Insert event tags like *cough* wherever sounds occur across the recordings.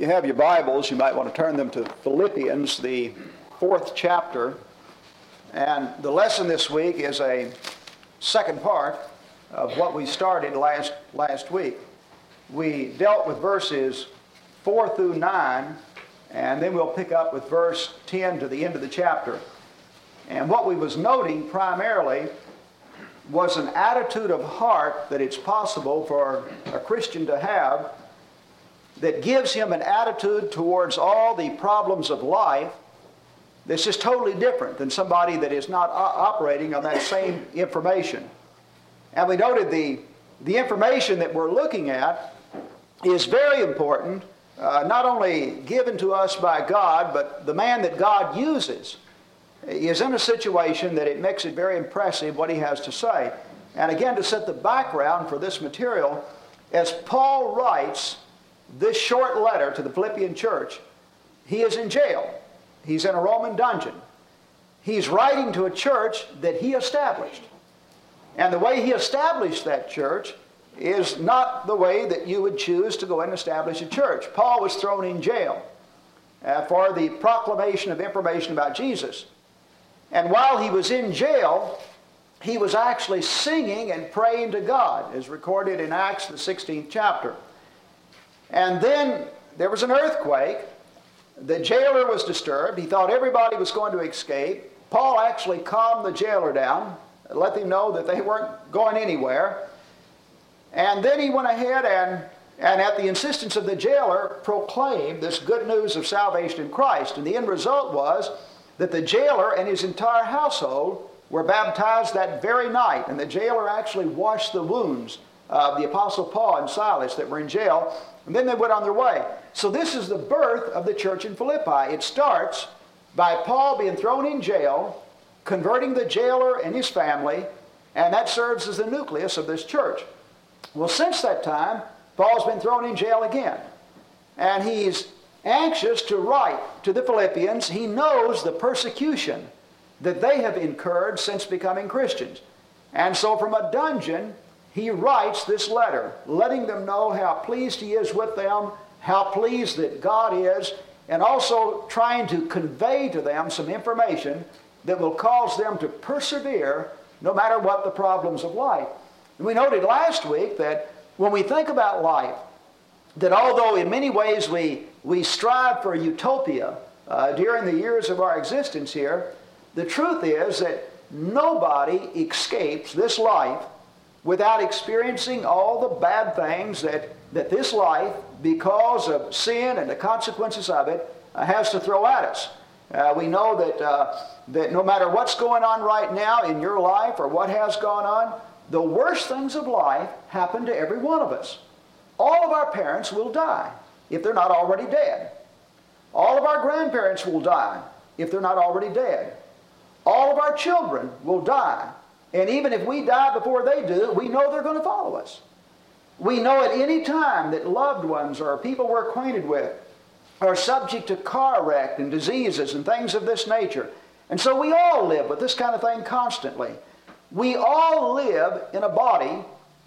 you have your Bibles, you might want to turn them to Philippians, the fourth chapter. And the lesson this week is a second part of what we started last, last week. We dealt with verses 4 through 9, and then we'll pick up with verse 10 to the end of the chapter. And what we was noting primarily was an attitude of heart that it's possible for a Christian to have that gives him an attitude towards all the problems of life that's just totally different than somebody that is not operating on that same information. And we noted the, the information that we're looking at is very important, uh, not only given to us by God, but the man that God uses is in a situation that it makes it very impressive what he has to say. And again, to set the background for this material, as Paul writes this short letter to the Philippian church, he is in jail. He's in a Roman dungeon. He's writing to a church that he established. And the way he established that church is not the way that you would choose to go and establish a church. Paul was thrown in jail uh, for the proclamation of information about Jesus. And while he was in jail, he was actually singing and praying to God, as recorded in Acts, the 16th chapter. And then there was an earthquake. The jailer was disturbed. He thought everybody was going to escape. Paul actually calmed the jailer down, let them know that they weren't going anywhere. And then he went ahead and, and at the insistence of the jailer, proclaimed this good news of salvation in Christ. And the end result was that the jailer and his entire household were baptized that very night. And the jailer actually washed the wounds of the Apostle Paul and Silas that were in jail and then they went on their way. So this is the birth of the church in Philippi. It starts by Paul being thrown in jail, converting the jailer and his family, and that serves as the nucleus of this church. Well, since that time, Paul's been thrown in jail again. And he's anxious to write to the Philippians. He knows the persecution that they have incurred since becoming Christians. And so, from a dungeon, he writes this letter, letting them know how pleased he is with them, how pleased that God is, and also trying to convey to them some information that will cause them to persevere no matter what the problems of life. And we noted last week that when we think about life, that although in many ways we, we strive for utopia uh, during the years of our existence here, the truth is that nobody escapes this life without experiencing all the bad things that, that this life, because of sin and the consequences of it, uh, has to throw at us. Uh, we know that, uh, that no matter what's going on right now in your life or what has gone on, the worst things of life happen to every one of us. All of our parents will die if they're not already dead. All of our grandparents will die if they're not already dead. All of our children will die and even if we die before they do, we know they're going to follow us. We know at any time that loved ones or people we're acquainted with are subject to car wreck and diseases and things of this nature. And so we all live with this kind of thing constantly. We all live in a body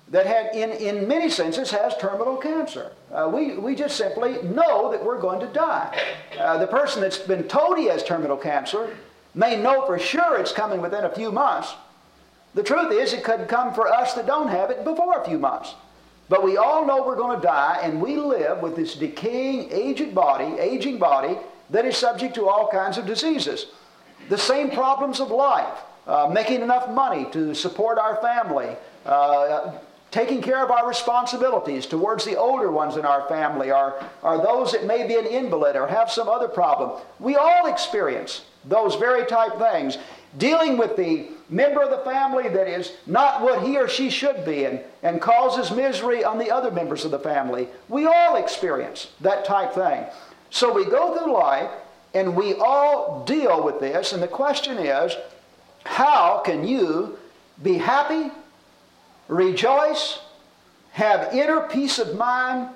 that had, in, in many senses has terminal cancer. Uh, we, we just simply know that we're going to die. Uh, the person that's been told he has terminal cancer may know for sure it's coming within a few months, the truth is, it could come for us that don't have it before a few months. But we all know we're going to die, and we live with this decaying, aged body, aging body that is subject to all kinds of diseases. The same problems of life, uh, making enough money to support our family, uh, taking care of our responsibilities towards the older ones in our family, or, or those that may be an invalid or have some other problem. We all experience those very type things. Dealing with the member of the family that is not what he or she should be and, and causes misery on the other members of the family. We all experience that type thing. So we go through life and we all deal with this, and the question is how can you be happy, rejoice, have inner peace of mind,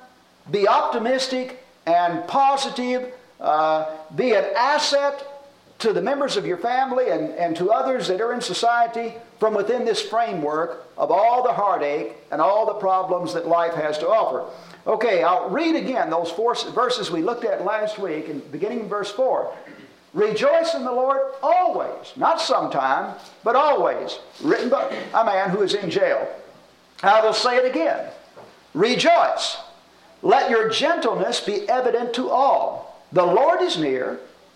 be optimistic and positive, uh, be an asset to the members of your family and, and to others that are in society from within this framework of all the heartache and all the problems that life has to offer. Okay, I'll read again those four verses we looked at last week, and beginning in verse 4. Rejoice in the Lord always, not sometime, but always. Written by a man who is in jail. I will say it again. Rejoice. Let your gentleness be evident to all. The Lord is near.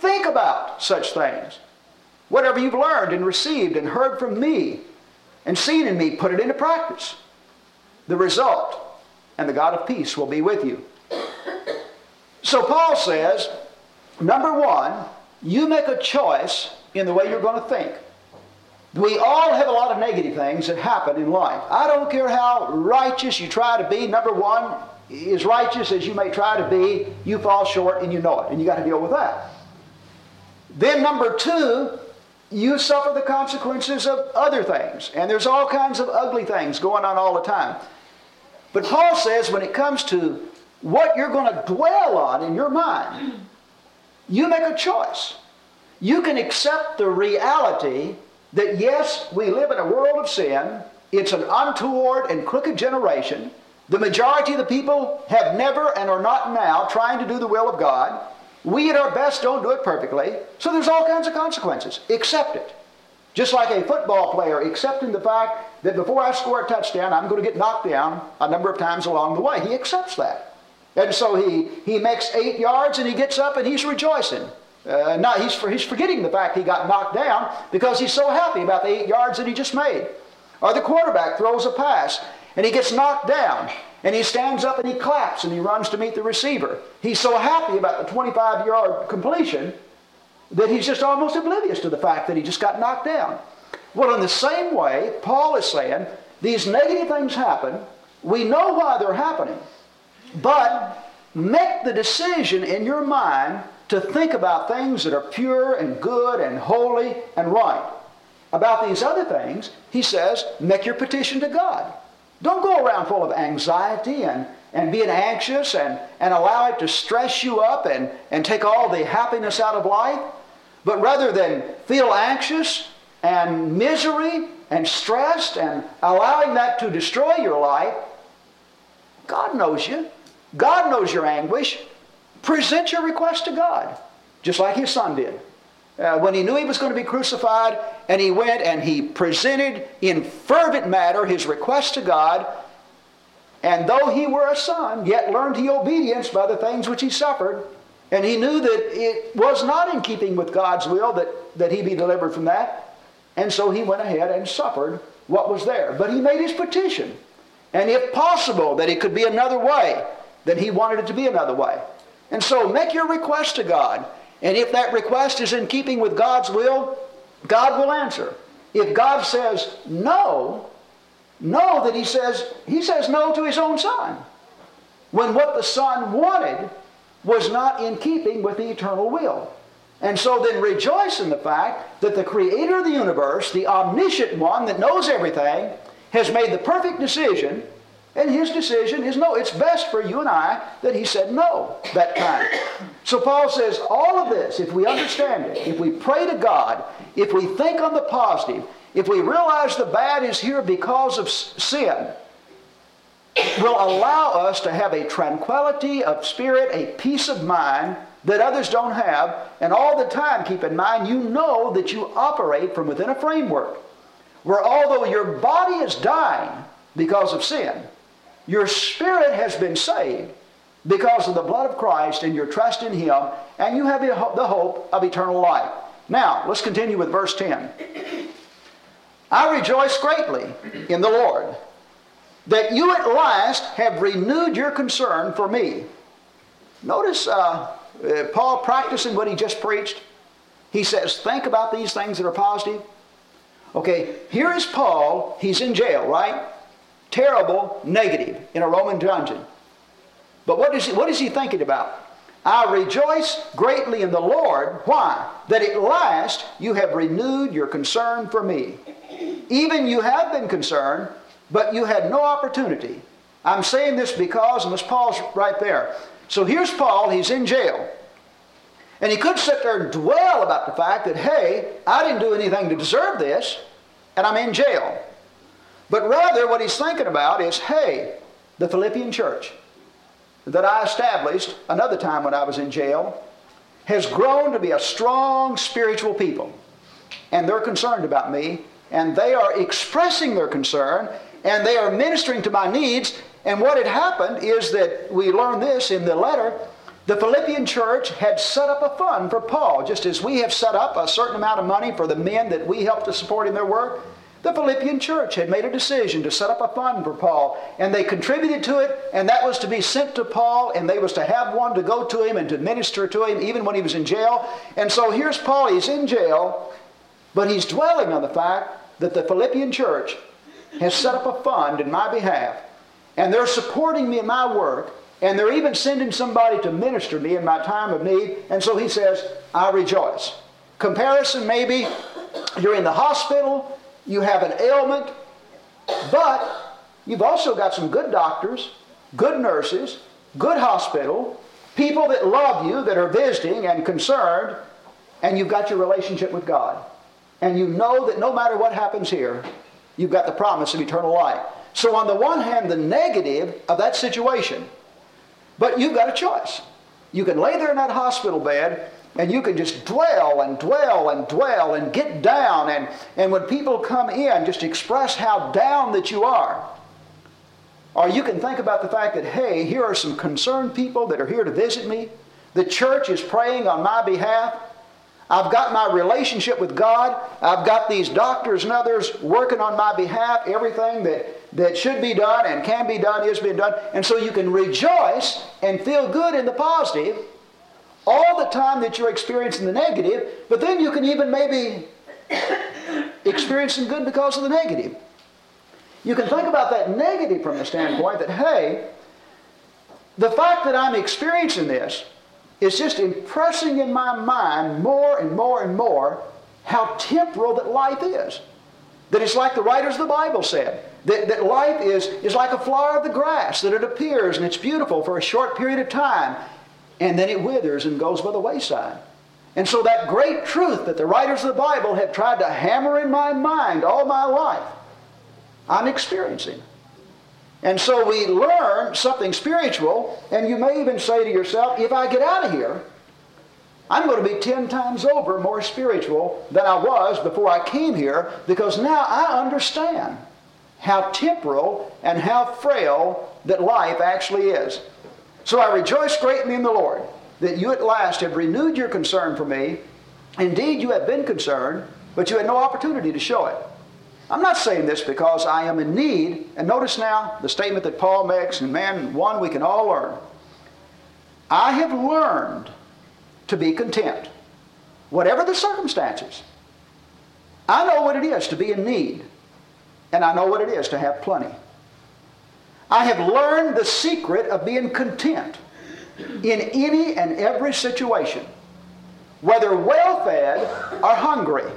think about such things. Whatever you've learned and received and heard from me and seen in me, put it into practice. The result, and the God of peace will be with you. So Paul says, number one, you make a choice in the way you're going to think. We all have a lot of negative things that happen in life. I don't care how righteous you try to be. Number one, as righteous as you may try to be, you fall short and you know it, and you got to deal with that. Then, number two, you suffer the consequences of other things, and there's all kinds of ugly things going on all the time. But Paul says when it comes to what you're going to dwell on in your mind, you make a choice. You can accept the reality that yes, we live in a world of sin. It's an untoward and crooked generation. The majority of the people have never and are not now trying to do the will of God. We at our best don't do it perfectly. So there's all kinds of consequences. Accept it. Just like a football player accepting the fact that before I score a touchdown, I'm going to get knocked down a number of times along the way. He accepts that. And so he, he makes eight yards and he gets up and he's rejoicing. Uh, not, he's, for, he's forgetting the fact he got knocked down because he's so happy about the eight yards that he just made. Or the quarterback throws a pass and he gets knocked down and he stands up and he claps and he runs to meet the receiver. He's so happy about the 25 yard completion that he's just almost oblivious to the fact that he just got knocked down. Well, in the same way, Paul is saying these negative things happen. We know why they're happening. But make the decision in your mind to think about things that are pure and good and holy and right. About these other things, he says, make your petition to God. Don't go around full of anxiety and, and being anxious and, and allow it to stress you up and, and take all the happiness out of life. But rather than feel anxious and misery and stressed and allowing that to destroy your life, God knows you. God knows your anguish. Present your request to God, just like his son did. Uh, when he knew he was going to be crucified, and he went and he presented in fervent matter his request to God, and though he were a son, yet learned he obedience by the things which he suffered, and he knew that it was not in keeping with God's will that, that he be delivered from that, and so he went ahead and suffered what was there. But he made his petition, and if possible that it could be another way, then he wanted it to be another way. And so make your request to God. And if that request is in keeping with God's will, God will answer. If God says no, know that he says he says no to his own son. When what the son wanted was not in keeping with the eternal will. And so then rejoice in the fact that the creator of the universe, the omniscient one that knows everything, has made the perfect decision and his decision is no. It's best for you and I that he said no that time. So Paul says all of this, if we understand it, if we pray to God, if we think on the positive, if we realize the bad is here because of sin, will allow us to have a tranquility of spirit, a peace of mind that others don't have. And all the time, keep in mind, you know that you operate from within a framework where although your body is dying because of sin, your spirit has been saved because of the blood of Christ and your trust in Him, and you have the hope of eternal life. Now, let's continue with verse 10. I rejoice greatly in the Lord that you at last have renewed your concern for me. Notice uh, uh, Paul practicing what he just preached. He says, Think about these things that are positive. Okay, here is Paul. He's in jail, right? Terrible negative in a Roman dungeon. But what is he, what is he thinking about? I rejoice greatly in the Lord. Why? That at last you have renewed your concern for me. Even you have been concerned, but you had no opportunity. I'm saying this because, and let's pause right there. So here's Paul, he's in jail. And he could sit there and dwell about the fact that, hey, I didn't do anything to deserve this, and I'm in jail. But rather, what he's thinking about is, hey, the Philippian church that I established another time when I was in jail has grown to be a strong spiritual people. And they're concerned about me, and they are expressing their concern, and they are ministering to my needs. And what had happened is that we learned this in the letter. The Philippian church had set up a fund for Paul, just as we have set up a certain amount of money for the men that we help to support in their work. The Philippian church had made a decision to set up a fund for Paul, and they contributed to it, and that was to be sent to Paul, and they was to have one to go to him and to minister to him even when he was in jail. And so here's Paul, he's in jail, but he's dwelling on the fact that the Philippian church has set up a fund in my behalf, and they're supporting me in my work, and they're even sending somebody to minister me in my time of need. And so he says, I rejoice. Comparison maybe, you're in the hospital, you have an ailment, but you've also got some good doctors, good nurses, good hospital, people that love you, that are visiting and concerned, and you've got your relationship with God. And you know that no matter what happens here, you've got the promise of eternal life. So, on the one hand, the negative of that situation, but you've got a choice. You can lay there in that hospital bed and you can just dwell and dwell and dwell and get down. And, and when people come in, just express how down that you are. Or you can think about the fact that, hey, here are some concerned people that are here to visit me. The church is praying on my behalf. I've got my relationship with God. I've got these doctors and others working on my behalf. Everything that, that should be done and can be done is being done. And so you can rejoice and feel good in the positive all the time that you're experiencing the negative, but then you can even maybe *coughs* experience some good because of the negative. You can think about that negative from the standpoint that, hey, the fact that I'm experiencing this is just impressing in my mind more and more and more how temporal that life is. That it's like the writers of the Bible said, that, that life is, is like a flower of the grass, that it appears and it's beautiful for a short period of time, and then it withers and goes by the wayside. And so, that great truth that the writers of the Bible have tried to hammer in my mind all my life, I'm experiencing. And so, we learn something spiritual, and you may even say to yourself, if I get out of here, I'm going to be 10 times over more spiritual than I was before I came here because now I understand how temporal and how frail that life actually is. So I rejoice greatly in the Lord that you at last have renewed your concern for me. Indeed, you have been concerned, but you had no opportunity to show it. I'm not saying this because I am in need. And notice now the statement that Paul makes, and man, one we can all learn. I have learned to be content, whatever the circumstances. I know what it is to be in need, and I know what it is to have plenty. I have learned the secret of being content in any and every situation, whether well fed or hungry,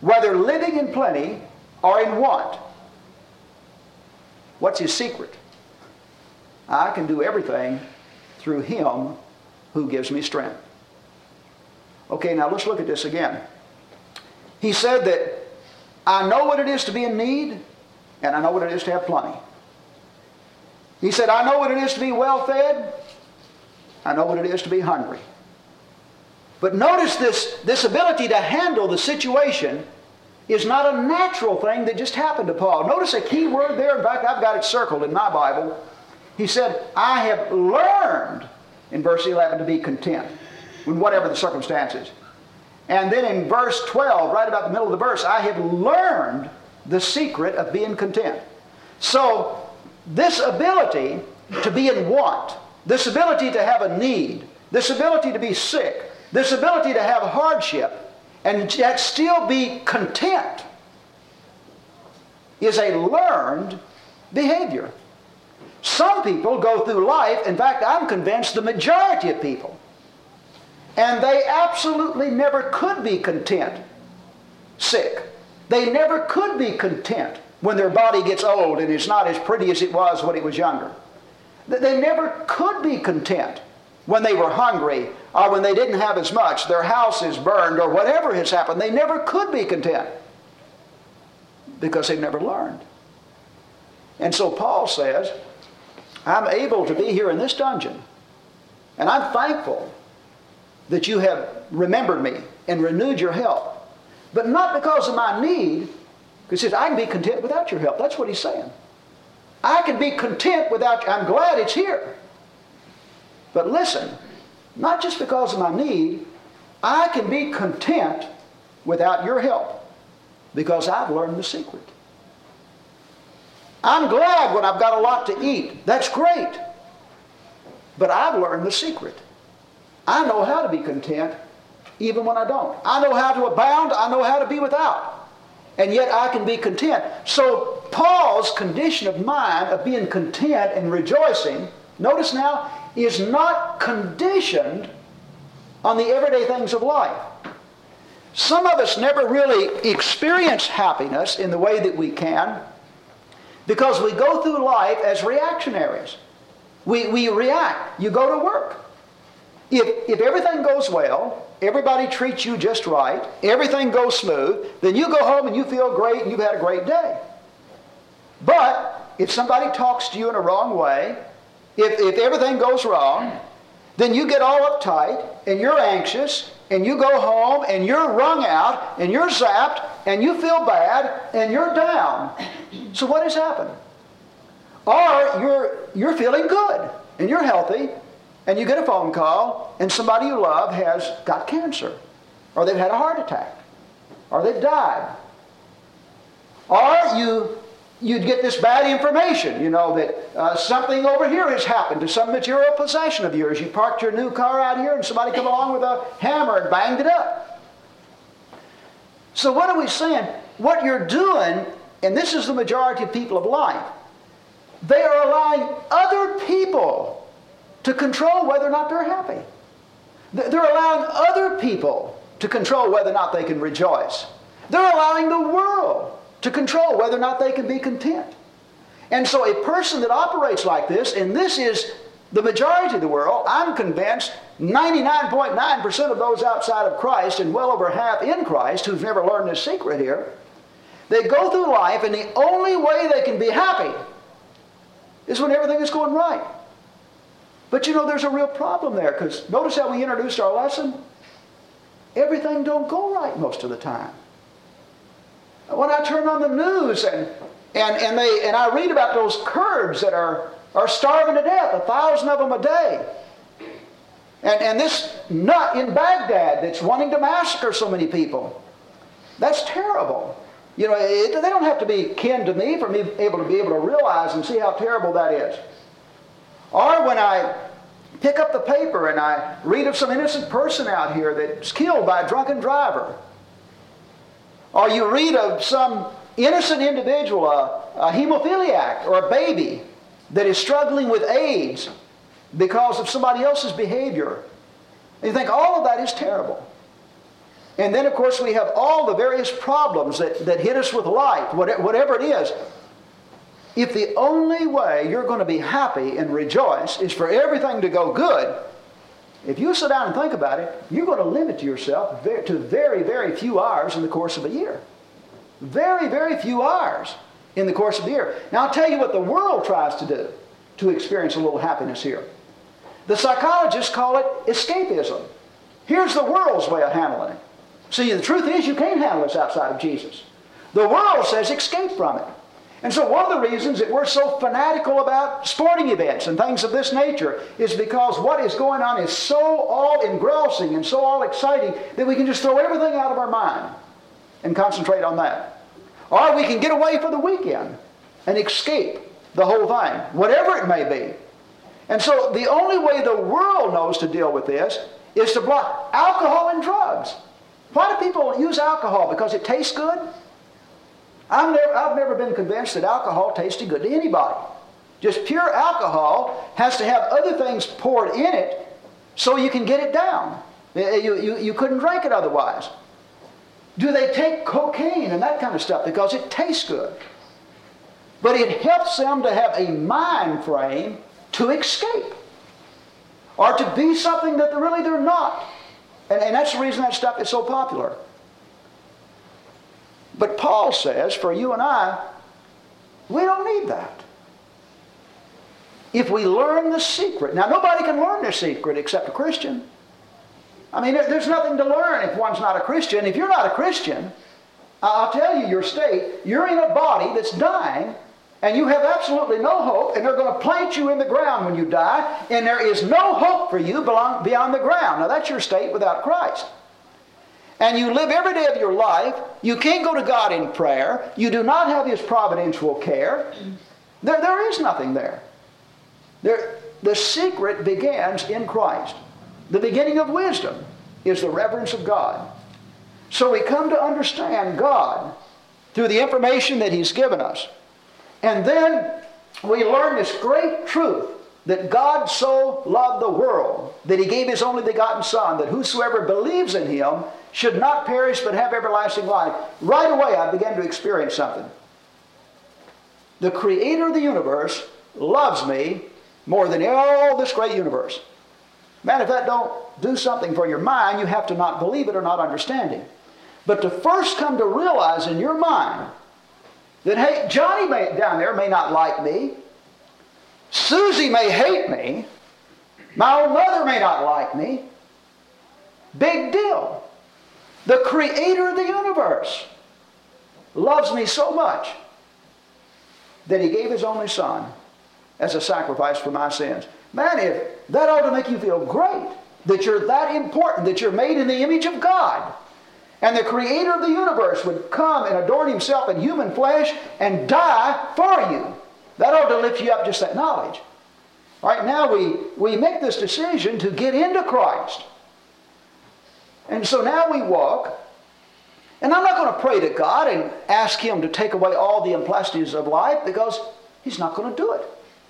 whether living in plenty or in want. What's his secret? I can do everything through him who gives me strength. Okay, now let's look at this again. He said that I know what it is to be in need, and I know what it is to have plenty. He said, I know what it is to be well fed. I know what it is to be hungry. But notice this, this ability to handle the situation is not a natural thing that just happened to Paul. Notice a key word there. In fact, I've got it circled in my Bible. He said, I have learned, in verse 11, to be content in whatever the circumstances. And then in verse 12, right about the middle of the verse, I have learned the secret of being content. So this ability to be in want, this ability to have a need, this ability to be sick, this ability to have hardship, and yet still be content is a learned behavior. Some people go through life, in fact, I'm convinced the majority of people, and they absolutely never could be content sick. They never could be content when their body gets old and is not as pretty as it was when it was younger. They never could be content when they were hungry or when they didn't have as much, their house is burned or whatever has happened. They never could be content because they've never learned. And so Paul says, I'm able to be here in this dungeon, and I'm thankful that you have remembered me and renewed your help. But not because of my need, he says, I can be content without your help. That's what he's saying. I can be content without you. I'm glad it's here. But listen, not just because of my need, I can be content without your help because I've learned the secret. I'm glad when I've got a lot to eat. That's great. But I've learned the secret. I know how to be content even when I don't. I know how to abound. I know how to be without. And yet I can be content. So Paul's condition of mind of being content and rejoicing, notice now, is not conditioned on the everyday things of life. Some of us never really experience happiness in the way that we can because we go through life as reactionaries. We, we react. You go to work. If, if everything goes well, everybody treats you just right, everything goes smooth, then you go home and you feel great and you've had a great day. But if somebody talks to you in a wrong way, if, if everything goes wrong, then you get all uptight and you're anxious and you go home and you're wrung out and you're zapped and you feel bad and you're down. So what has happened? Or you're, you're feeling good and you're healthy and you get a phone call and somebody you love has got cancer or they've had a heart attack or they've died. Or you you'd get this bad information, you know, that uh, something over here has happened to some material possession of yours. You parked your new car out here and somebody come along with a hammer and banged it up. So what are we saying? What you're doing, and this is the majority of people of life, they are allowing other people to control whether or not they're happy. They're allowing other people to control whether or not they can rejoice. They're allowing the world to control whether or not they can be content. And so a person that operates like this, and this is the majority of the world, I'm convinced 99.9% of those outside of Christ and well over half in Christ who've never learned this secret here, they go through life and the only way they can be happy is when everything is going right. But you know, there's a real problem there because notice how we introduced our lesson? Everything don't go right most of the time. When I turn on the news and, and, and, they, and I read about those Kurds that are, are starving to death, a thousand of them a day. And, and this nut in Baghdad that's wanting to massacre so many people. That's terrible. You know, it, they don't have to be kin to me for me able to be able to realize and see how terrible that is. Or when I pick up the paper and I read of some innocent person out here that's killed by a drunken driver. Or you read of some innocent individual, a, a hemophiliac or a baby that is struggling with AIDS because of somebody else's behavior. And you think all of that is terrible. And then, of course, we have all the various problems that, that hit us with life, whatever it is. If the only way you're going to be happy and rejoice is for everything to go good, if you sit down and think about it, you're going to limit yourself to very, very few hours in the course of a year. Very, very few hours in the course of the year. Now, I'll tell you what the world tries to do to experience a little happiness here. The psychologists call it escapism. Here's the world's way of handling it. See, the truth is, you can't handle this outside of Jesus. The world says escape from it. And so one of the reasons that we're so fanatical about sporting events and things of this nature is because what is going on is so all engrossing and so all exciting that we can just throw everything out of our mind and concentrate on that. Or we can get away for the weekend and escape the whole thing, whatever it may be. And so the only way the world knows to deal with this is to block alcohol and drugs. Why do people use alcohol? Because it tastes good? I've never, I've never been convinced that alcohol tasted good to anybody. Just pure alcohol has to have other things poured in it so you can get it down. Eh, eh, you, you, you couldn't drink it otherwise. Do they take cocaine and that kind of stuff because it tastes good? But it helps them to have a mind frame to escape or to be something that they're really they're not. And, and that's the reason that stuff is so popular. But Paul says, for you and I, we don't need that. If we learn the secret, now nobody can learn the secret except a Christian. I mean, there's nothing to learn if one's not a Christian. If you're not a Christian, I'll tell you your state. You're in a body that's dying, and you have absolutely no hope, and they're going to plant you in the ground when you die, and there is no hope for you beyond the ground. Now, that's your state without Christ. And you live every day of your life. You can't go to God in prayer. You do not have His providential care. There, there is nothing there. there. The secret begins in Christ. The beginning of wisdom is the reverence of God. So we come to understand God through the information that He's given us. And then we learn this great truth that God so loved the world that He gave His only begotten Son, that whosoever believes in Him should not perish but have everlasting life. Right away, I began to experience something. The Creator of the universe loves me more than all this great universe. Man, if that don't do something for your mind, you have to not believe it or not understand it. But to first come to realize in your mind that, hey, Johnny may, down there may not like me, Susie may hate me, my own mother may not like me. Big deal. The creator of the universe loves me so much that he gave his only son as a sacrifice for my sins. Man, if that ought to make you feel great that you're that important, that you're made in the image of God. And the creator of the universe would come and adorn himself in human flesh and die for you. That ought to lift you up just that knowledge. Right now we, we make this decision to get into Christ. And so now we walk. And I'm not going to pray to God and ask Him to take away all the unpleasantness of life because He's not going to do it.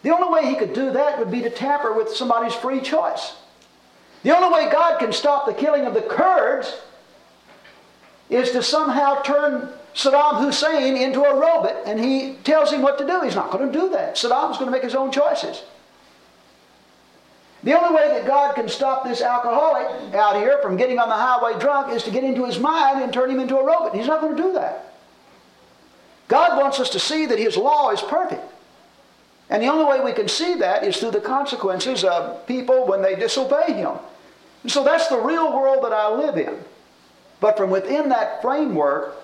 The only way He could do that would be to tamper with somebody's free choice. The only way God can stop the killing of the Kurds is to somehow turn Saddam Hussein into a robot and he tells him what to do. He's not going to do that. Saddam's going to make his own choices. The only way that God can stop this alcoholic out here from getting on the highway drunk is to get into his mind and turn him into a robot. He's not going to do that. God wants us to see that his law is perfect. And the only way we can see that is through the consequences of people when they disobey him. And so that's the real world that I live in. But from within that framework,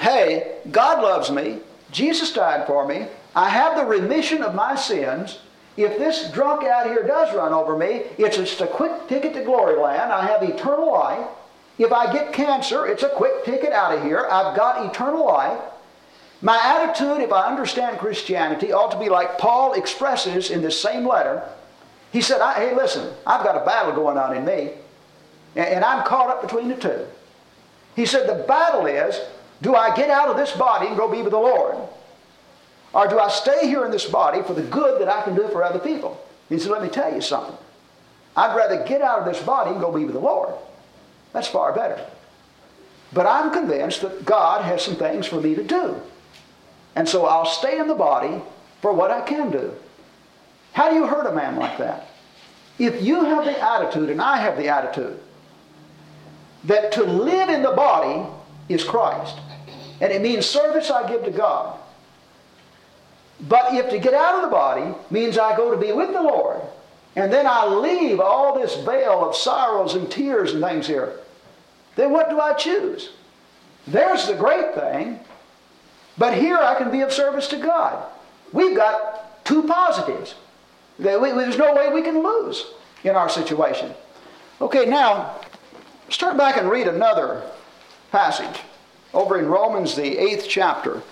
hey, God loves me. Jesus died for me. I have the remission of my sins. If this drunk out here does run over me, it's just a quick ticket to glory land. I have eternal life. If I get cancer, it's a quick ticket out of here. I've got eternal life. My attitude, if I understand Christianity, ought to be like Paul expresses in this same letter. He said, Hey, listen, I've got a battle going on in me, and I'm caught up between the two. He said, The battle is do I get out of this body and go be with the Lord? Or do I stay here in this body for the good that I can do for other people? He said, Let me tell you something. I'd rather get out of this body and go be with the Lord. That's far better. But I'm convinced that God has some things for me to do. And so I'll stay in the body for what I can do. How do you hurt a man like that? If you have the attitude, and I have the attitude, that to live in the body is Christ, and it means service I give to God. But if to get out of the body means I go to be with the Lord, and then I leave all this vale of sorrows and tears and things here, then what do I choose? There's the great thing. But here I can be of service to God. We've got two positives. There's no way we can lose in our situation. Okay, now, start back and read another passage over in Romans, the eighth chapter.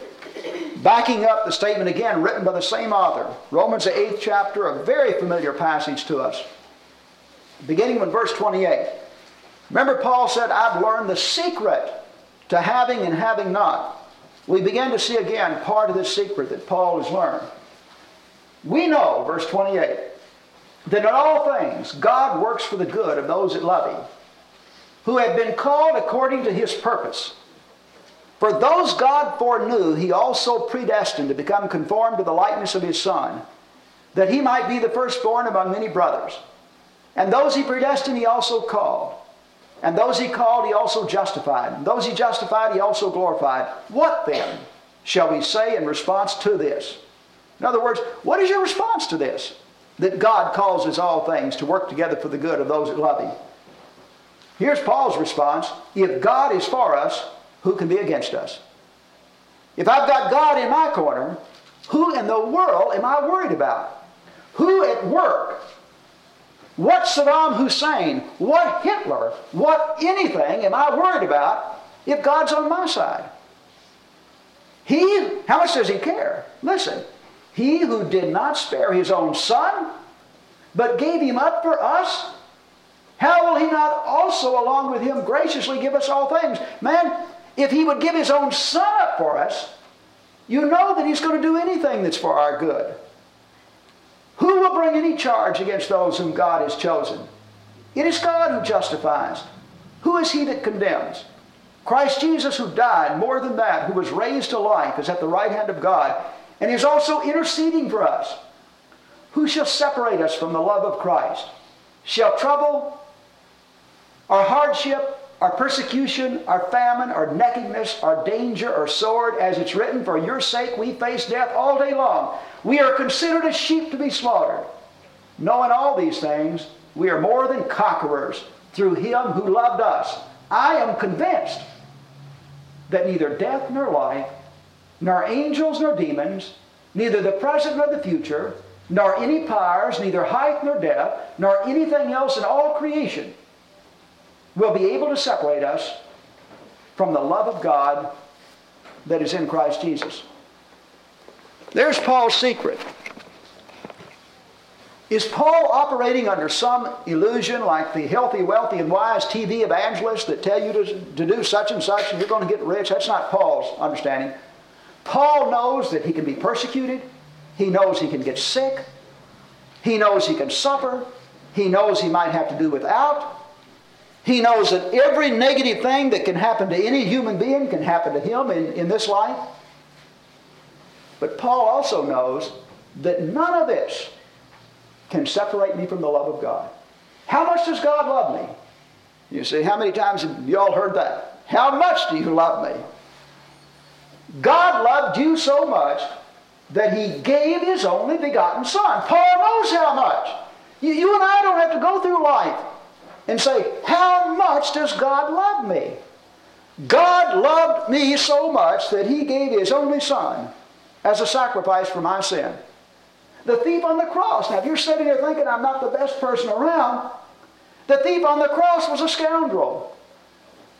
Backing up the statement again, written by the same author. Romans, the eighth chapter, a very familiar passage to us. Beginning with verse 28. Remember, Paul said, I've learned the secret to having and having not we begin to see again part of this secret that Paul has learned. We know, verse 28, that in all things God works for the good of those that love him, who have been called according to his purpose. For those God foreknew, he also predestined to become conformed to the likeness of his Son, that he might be the firstborn among many brothers. And those he predestined, he also called. And those he called, he also justified. And those he justified, he also glorified. What then shall we say in response to this? In other words, what is your response to this? That God causes all things to work together for the good of those that love him. Here's Paul's response If God is for us, who can be against us? If I've got God in my corner, who in the world am I worried about? Who at work what Saddam Hussein, what Hitler, what anything am I worried about if God's on my side? He, how much does he care? Listen, he who did not spare his own son, but gave him up for us, how will he not also, along with him, graciously give us all things? Man, if he would give his own son up for us, you know that he's going to do anything that's for our good. Who will bring any charge against those whom God has chosen? It is God who justifies. Who is he that condemns? Christ Jesus, who died, more than that, who was raised to life, is at the right hand of God, and is also interceding for us. Who shall separate us from the love of Christ? Shall trouble, or hardship, our persecution, our famine, our nakedness, our danger, our sword, as it's written, for your sake we face death all day long. We are considered as sheep to be slaughtered. Knowing all these things, we are more than conquerors through him who loved us. I am convinced that neither death nor life, nor angels nor demons, neither the present nor the future, nor any powers, neither height nor depth, nor anything else in all creation will be able to separate us from the love of God that is in Christ Jesus. There's Paul's secret. Is Paul operating under some illusion like the healthy, wealthy, and wise TV evangelists that tell you to, to do such and such and you're going to get rich? That's not Paul's understanding. Paul knows that he can be persecuted. He knows he can get sick. He knows he can suffer. He knows he might have to do without. He knows that every negative thing that can happen to any human being can happen to him in, in this life. But Paul also knows that none of this can separate me from the love of God. How much does God love me? You see, how many times have you all heard that? How much do you love me? God loved you so much that he gave his only begotten Son. Paul knows how much. You, you and I don't have to go through life and say, How much does God love me? God loved me so much that he gave his only Son as a sacrifice for my sin. The thief on the cross. Now, if you're sitting there thinking I'm not the best person around, the thief on the cross was a scoundrel.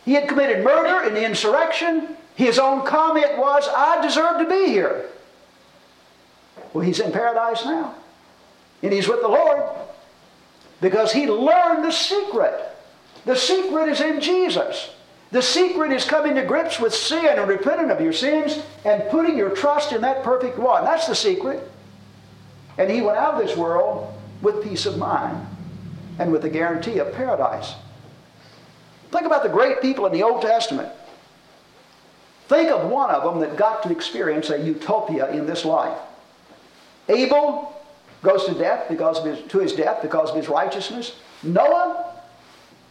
He had committed murder and insurrection. His own comment was, I deserve to be here. Well, he's in paradise now. And he's with the Lord because he learned the secret. The secret is in Jesus. The secret is coming to grips with sin and repenting of your sins and putting your trust in that perfect one. That's the secret. And he went out of this world with peace of mind and with the guarantee of paradise. Think about the great people in the Old Testament. Think of one of them that got to experience a utopia in this life. Abel goes to death because of his, to his death because of his righteousness. Noah,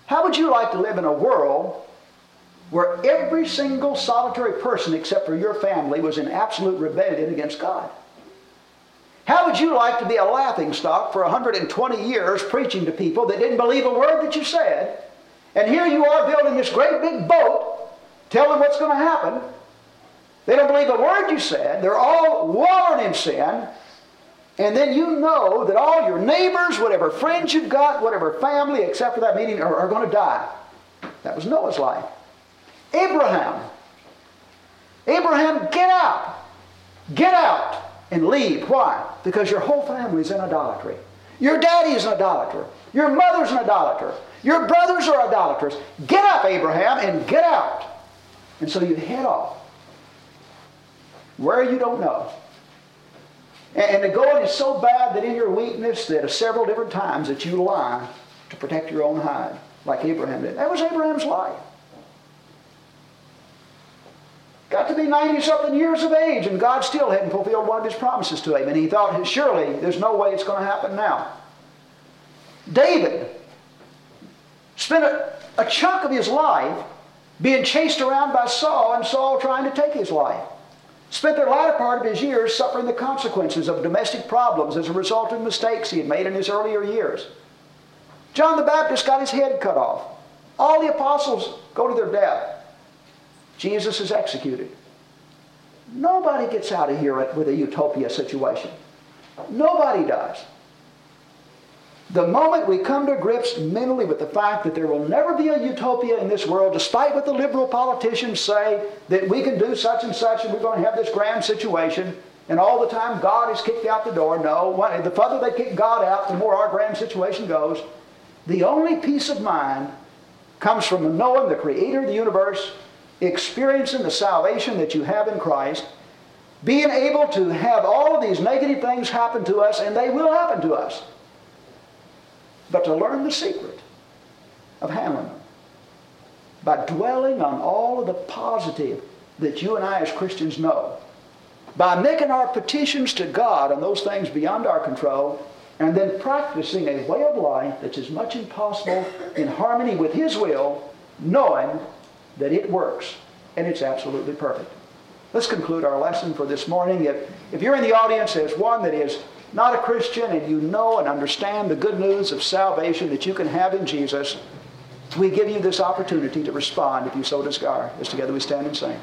how would you like to live in a world where every single solitary person except for your family was in absolute rebellion against God? How would you like to be a laughing stock for 120 years preaching to people that didn't believe a word that you said? And here you are building this great big boat, telling them what's going to happen. They don't believe a word you said. They're all wallowing in sin. And then you know that all your neighbors, whatever friends you've got, whatever family, except for that meeting, are, are going to die. That was Noah's life. Abraham. Abraham, get out. Get out and leave. Why? Because your whole family's in idolatry. Your daddy is an idolater. Your mother's an idolater. Your brothers are idolaters. Get up, Abraham, and get out. And so you head off. Where you don't know. And the going is so bad that in your weakness that several different times that you lie to protect your own hide, like Abraham did. That was Abraham's life. Got to be 90 something years of age, and God still hadn't fulfilled one of his promises to him. And he thought, surely there's no way it's going to happen now. David spent a, a chunk of his life being chased around by Saul, and Saul trying to take his life. Spent the latter part of his years suffering the consequences of domestic problems as a result of mistakes he had made in his earlier years. John the Baptist got his head cut off. All the apostles go to their death. Jesus is executed. Nobody gets out of here with a utopia situation. Nobody does. The moment we come to grips mentally with the fact that there will never be a utopia in this world, despite what the liberal politicians say, that we can do such and such and we're going to have this grand situation, and all the time God is kicked out the door. No, the further they kick God out, the more our grand situation goes. The only peace of mind comes from knowing the Creator of the universe, experiencing the salvation that you have in Christ, being able to have all of these negative things happen to us, and they will happen to us but to learn the secret of handling them by dwelling on all of the positive that you and I as Christians know, by making our petitions to God on those things beyond our control, and then practicing a way of life that's as much as possible in harmony with His will, knowing that it works and it's absolutely perfect. Let's conclude our lesson for this morning. If, if you're in the audience as one that is not a Christian and you know and understand the good news of salvation that you can have in Jesus, we give you this opportunity to respond if you so desire. As together we stand and sing.